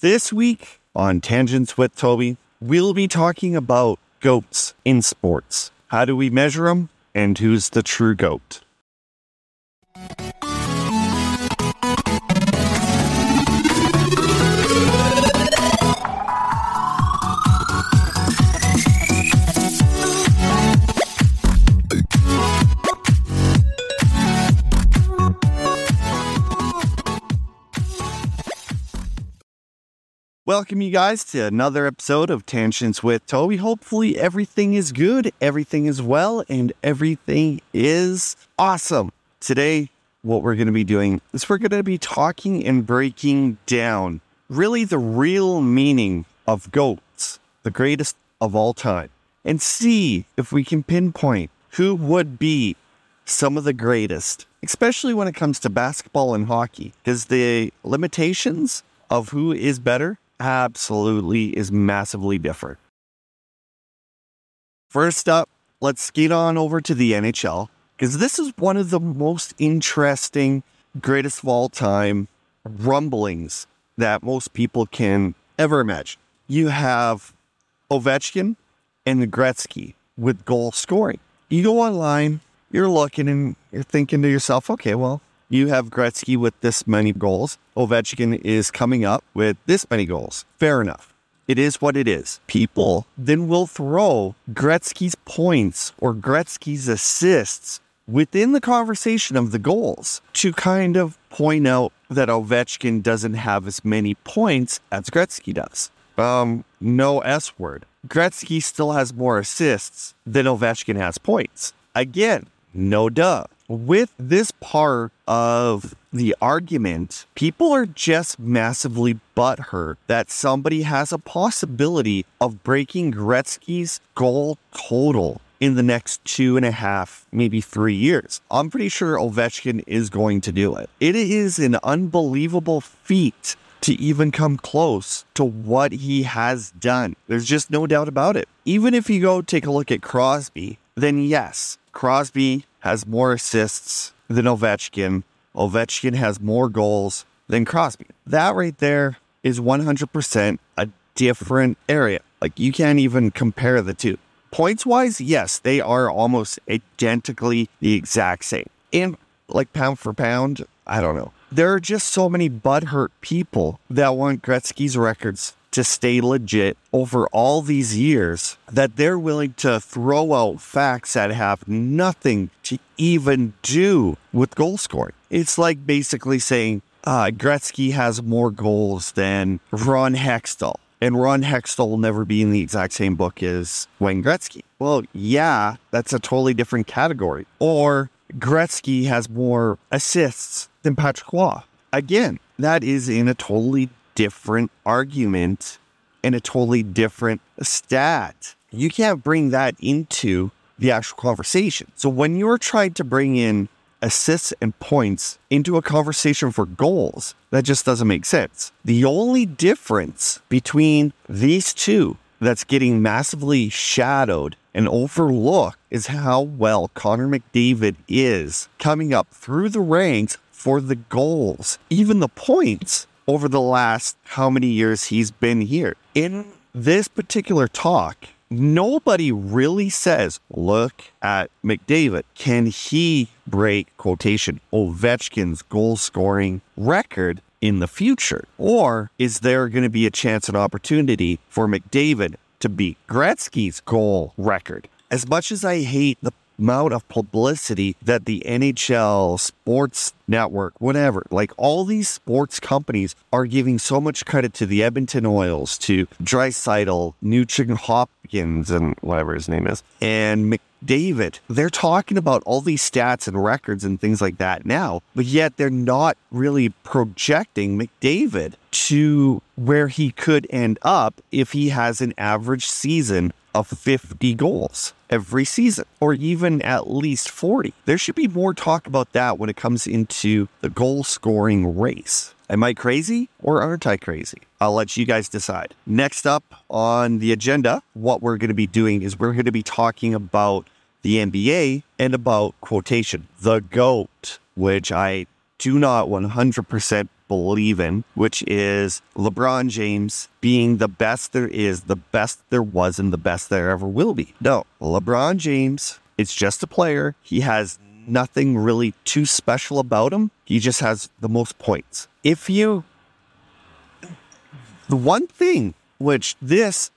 This week on Tangents with Toby, we'll be talking about goats in sports. How do we measure them? And who's the true goat? Welcome, you guys, to another episode of Tangents with Toby. Hopefully, everything is good, everything is well, and everything is awesome. Today, what we're going to be doing is we're going to be talking and breaking down really the real meaning of GOATs, the greatest of all time, and see if we can pinpoint who would be some of the greatest, especially when it comes to basketball and hockey, because the limitations of who is better absolutely is massively different. First up, let's skate on over to the NHL because this is one of the most interesting, greatest of all time rumblings that most people can ever imagine. You have Ovechkin and Gretzky with goal scoring. You go online, you're looking and you're thinking to yourself, okay, well, you have Gretzky with this many goals. Ovechkin is coming up with this many goals. Fair enough. It is what it is. People then will throw Gretzky's points or Gretzky's assists within the conversation of the goals to kind of point out that Ovechkin doesn't have as many points as Gretzky does. Um, no S word. Gretzky still has more assists than Ovechkin has points. Again, no duh with this part of the argument, people are just massively butthurt that somebody has a possibility of breaking Gretzky's goal total in the next two and a half, maybe three years. I'm pretty sure Ovechkin is going to do it. It is an unbelievable feat to even come close to what he has done. There's just no doubt about it. Even if you go take a look at Crosby, then yes, Crosby has more assists than Ovechkin. Ovechkin has more goals than Crosby. That right there is 100% a different area. Like you can't even compare the two. Points wise, yes, they are almost identically the exact same. And like pound for pound, I don't know. There are just so many butthurt people that want Gretzky's records to stay legit over all these years that they're willing to throw out facts that have nothing to even do with goal scoring. It's like basically saying uh, Gretzky has more goals than Ron Hextall. And Ron Hextall will never be in the exact same book as Wayne Gretzky. Well, yeah, that's a totally different category. Or Gretzky has more assists than Patrick Roy. Again, that is in a totally different argument and a totally different stat. You can't bring that into the actual conversation. So when you're trying to bring in assists and points into a conversation for goals, that just doesn't make sense. The only difference between these two that's getting massively shadowed and overlooked is how well Connor McDavid is coming up through the ranks for the goals. Even the points over the last how many years he's been here. In this particular talk, nobody really says, look at McDavid. Can he break quotation Ovechkin's goal scoring record in the future? Or is there going to be a chance and opportunity for McDavid to beat Gretzky's goal record? As much as I hate the amount of publicity that the NHL, Sports Network, whatever, like all these sports companies are giving so much credit to the Edmonton Oilers, to Draisaitl, Nugent Hopkins, and whatever his name is, and McDavid. They're talking about all these stats and records and things like that now, but yet they're not really projecting McDavid to where he could end up if he has an average season of 50 goals every season, or even at least 40. There should be more talk about that when it comes into the goal scoring race. Am I crazy or aren't I crazy? I'll let you guys decide. Next up on the agenda, what we're going to be doing is we're going to be talking about the NBA and about quotation, the GOAT, which I do not 100% believe in, which is LeBron James being the best there is, the best there was, and the best there ever will be. No, LeBron James, it's just a player. He has nothing really too special about him. He just has the most points. If you, the one thing which this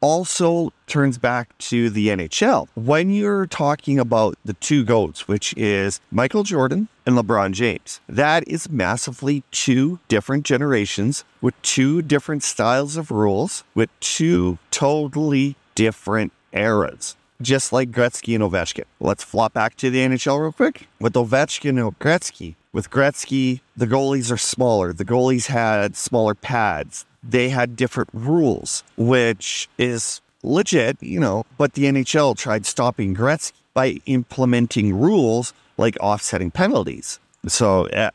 also turns back to the NHL. When you're talking about the two GOATs, which is Michael Jordan and LeBron James, that is massively two different generations with two different styles of rules, with two totally different eras. Just like Gretzky and Ovechkin. Let's flop back to the NHL real quick. With Ovechkin and Gretzky, with Gretzky, the goalies are smaller. The goalies had smaller pads they had different rules, which is legit, you know, but the NHL tried stopping Gretzky by implementing rules like offsetting penalties. So, yeah,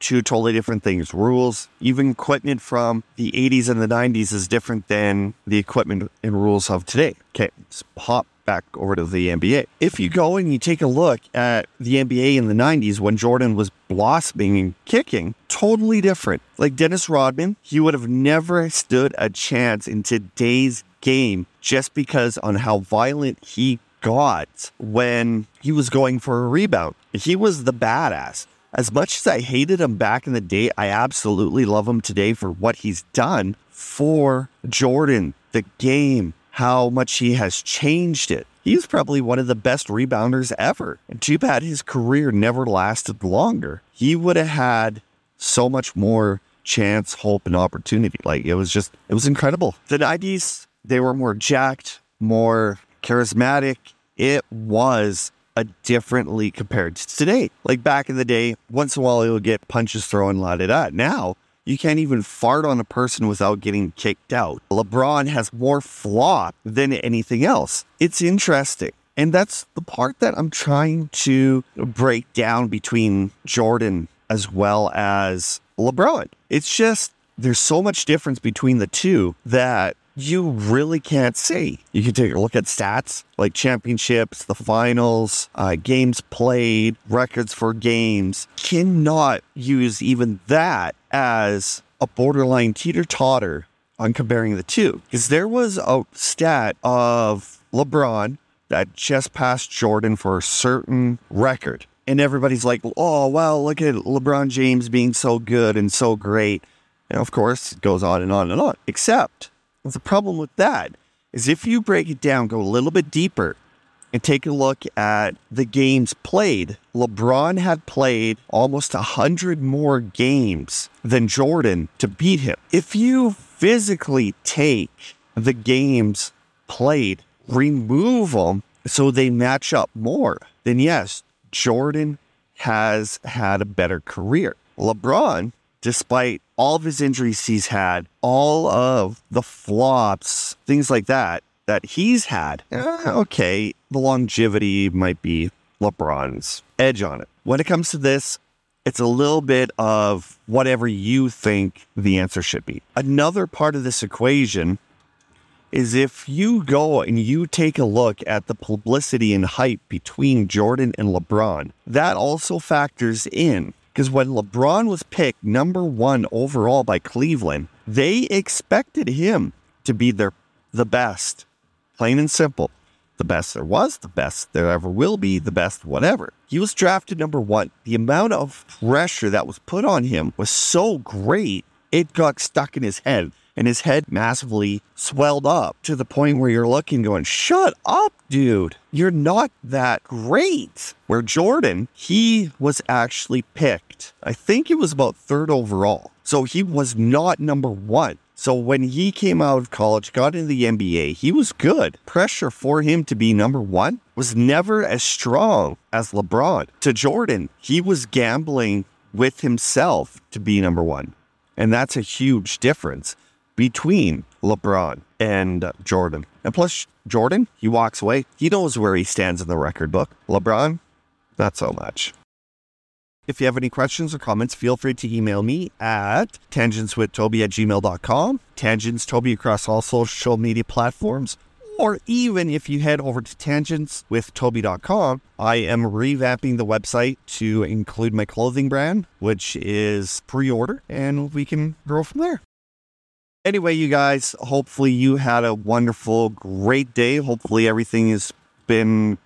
two totally different things. Rules, even equipment from the 80s and the 90s is different than the equipment and rules of today. Okay, let's hop back over to the NBA. If you go and you take a look at the NBA in the 90s when Jordan was blossoming and kicking, totally different. Like Dennis Rodman, he would have never stood a chance in today's game just because on how violent he got when he was going for a rebound. He was the badass. As much as I hated him back in the day, I absolutely love him today for what he's done for Jordan, the game, how much he has changed it. He's probably one of the best rebounders ever. And too bad his career never lasted longer. He would have had so much more chance, hope, and opportunity. Like it was just, it was incredible. The 90s, they were more jacked, more charismatic. It was a different league compared to today. Like back in the day, once in a while you'll get punches thrown, la da da. Now you can't even fart on a person without getting kicked out. LeBron has more flop than anything else. It's interesting. And that's the part that I'm trying to break down between Jordan as well as LeBron. It's just there's so much difference between the two that you really can't see. You can take a look at stats like championships, the finals, uh, games played, records for games. Cannot use even that as a borderline teeter totter on comparing the two. Because there was a stat of LeBron that just passed Jordan for a certain record. And everybody's like, oh, wow, look at LeBron James being so good and so great. And of course, it goes on and on and on. Except the problem with that is if you break it down, go a little bit deeper, and take a look at the games played, LeBron had played almost 100 more games than Jordan to beat him. If you physically take the games played, remove them so they match up more, then yes, Jordan has had a better career. LeBron despite all of his injuries he's had, all of the flops, things like that, that he's had, eh, okay, the longevity might be LeBron's edge on it. When it comes to this, it's a little bit of whatever you think the answer should be. Another part of this equation is if you go and you take a look at the publicity and hype between Jordan and LeBron, that also factors in because when LeBron was picked number one overall by Cleveland, they expected him to be their the best, plain and simple. The best there was, the best there ever will be, the best whatever. He was drafted number one. The amount of pressure that was put on him was so great, it got stuck in his head and his head massively swelled up to the point where you're looking going, shut up, dude. You're not that great. Where Jordan, he was actually picked. I think it was about third overall. So he was not number one. So when he came out of college, got into the NBA, he was good. Pressure for him to be number one was never as strong as LeBron. To Jordan, he was gambling with himself to be number one. And that's a huge difference between LeBron and Jordan. And plus, Jordan, he walks away. He knows where he stands in the record book. LeBron, not so much. If you have any questions or comments, feel free to email me at tangentswithtoby at gmail.com, tangents Toby across all social media platforms, Or even if you head over to tangentswithtoby.com, I am revamping the website to include my clothing brand, which is pre order, and we can grow from there. Anyway, you guys, hopefully you had a wonderful, great day. Hopefully everything has been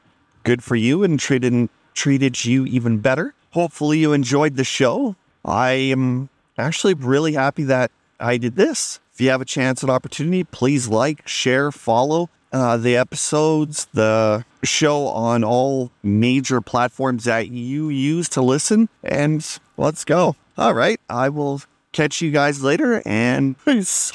good for you and treated treated you even better. Hopefully you enjoyed the show. I am actually really happy that I did this. If you have a chance and opportunity, please like, share, follow uh, the episodes, the show on all major platforms that you use to listen, and let's go. All right, I will catch you guys later, and peace.